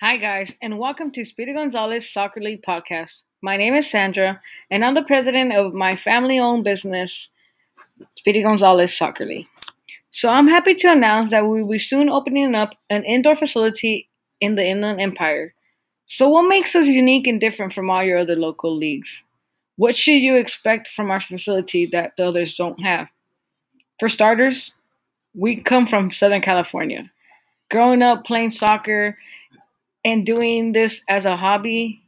Hi, guys, and welcome to Speedy Gonzalez Soccer League podcast. My name is Sandra, and I'm the president of my family owned business, Speedy Gonzalez Soccer League. So I'm happy to announce that we will be soon opening up an indoor facility in the Inland Empire. So, what makes us unique and different from all your other local leagues? What should you expect from our facility that the others don't have? For starters, we come from Southern California. Growing up playing soccer and doing this as a hobby,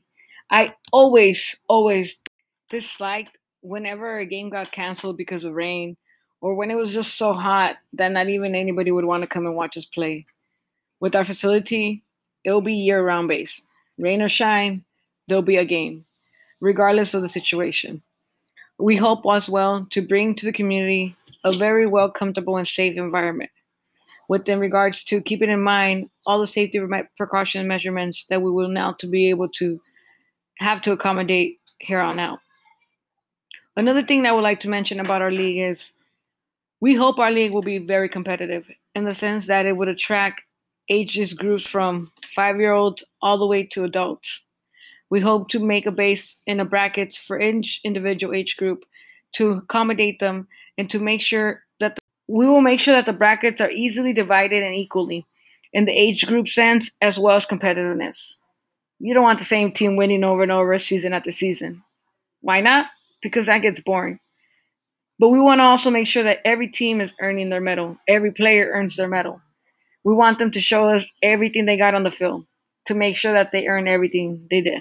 I always, always disliked whenever a game got canceled because of rain or when it was just so hot that not even anybody would want to come and watch us play. With our facility, it'll be year round base. Rain or shine, there'll be a game, regardless of the situation. We hope as well to bring to the community a very well comfortable and safe environment with in regards to keeping in mind all the safety precaution measurements that we will now to be able to have to accommodate here on out. Another thing that I would like to mention about our league is we hope our league will be very competitive in the sense that it would attract ages groups from five year olds all the way to adults. We hope to make a base in the brackets for each individual age group to accommodate them and to make sure we will make sure that the brackets are easily divided and equally in the age group sense as well as competitiveness. You don't want the same team winning over and over season after season. Why not? Because that gets boring. But we want to also make sure that every team is earning their medal. Every player earns their medal. We want them to show us everything they got on the field to make sure that they earn everything they did.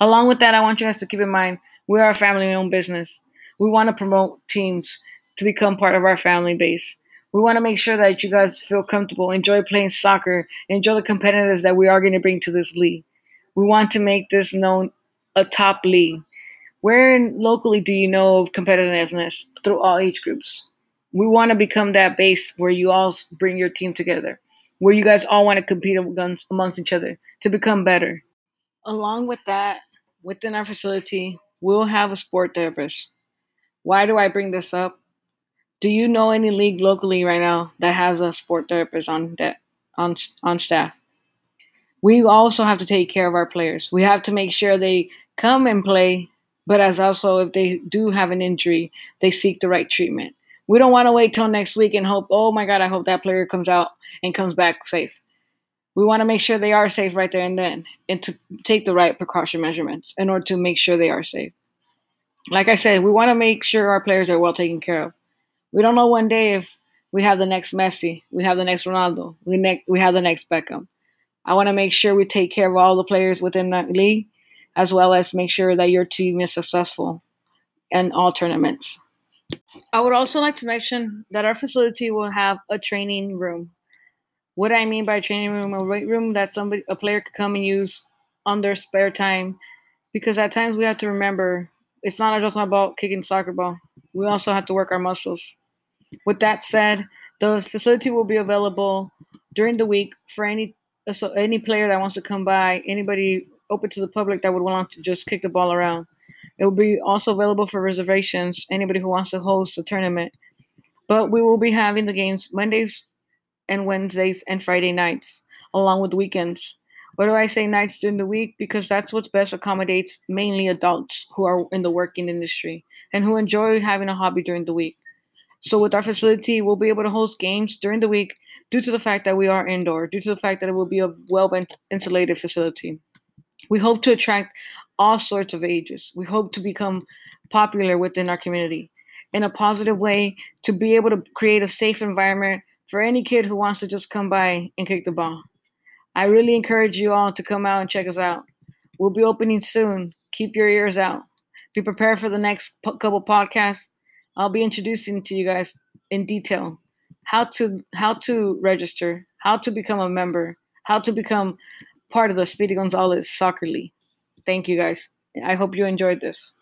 Along with that, I want you guys to keep in mind we are a family owned business. We want to promote teams to become part of our family base. We want to make sure that you guys feel comfortable, enjoy playing soccer, enjoy the competitiveness that we are going to bring to this league. We want to make this known a top league. Where locally do you know of competitiveness through all age groups? We want to become that base where you all bring your team together, where you guys all want to compete amongst each other to become better. Along with that, within our facility, we'll have a sport therapist. Why do I bring this up? Do you know any league locally right now that has a sport therapist on that on on staff? We also have to take care of our players. We have to make sure they come and play but as also if they do have an injury, they seek the right treatment. We don't want to wait till next week and hope, oh my God, I hope that player comes out and comes back safe. We want to make sure they are safe right there and then and to take the right precaution measurements in order to make sure they are safe. Like I said, we want to make sure our players are well taken care of. We don't know one day if we have the next Messi, we have the next Ronaldo, we, ne- we have the next Beckham. I want to make sure we take care of all the players within that league as well as make sure that your team is successful in all tournaments. I would also like to mention that our facility will have a training room. What I mean by training room, a weight room that somebody a player could come and use on their spare time, because at times we have to remember it's not just about kicking soccer ball. We also have to work our muscles. With that said, the facility will be available during the week for any so any player that wants to come by, anybody open to the public that would want to just kick the ball around. It will be also available for reservations, anybody who wants to host a tournament. But we will be having the games Mondays and Wednesdays and Friday nights, along with weekends. Why do I say nights during the week? Because that's what best accommodates mainly adults who are in the working industry and who enjoy having a hobby during the week. So, with our facility, we'll be able to host games during the week due to the fact that we are indoor, due to the fact that it will be a well insulated facility. We hope to attract all sorts of ages. We hope to become popular within our community in a positive way to be able to create a safe environment for any kid who wants to just come by and kick the ball. I really encourage you all to come out and check us out. We'll be opening soon. Keep your ears out. Be prepared for the next couple podcasts. I'll be introducing to you guys in detail how to how to register, how to become a member, how to become part of the Speedy Gonzalez Soccer League. Thank you guys. I hope you enjoyed this.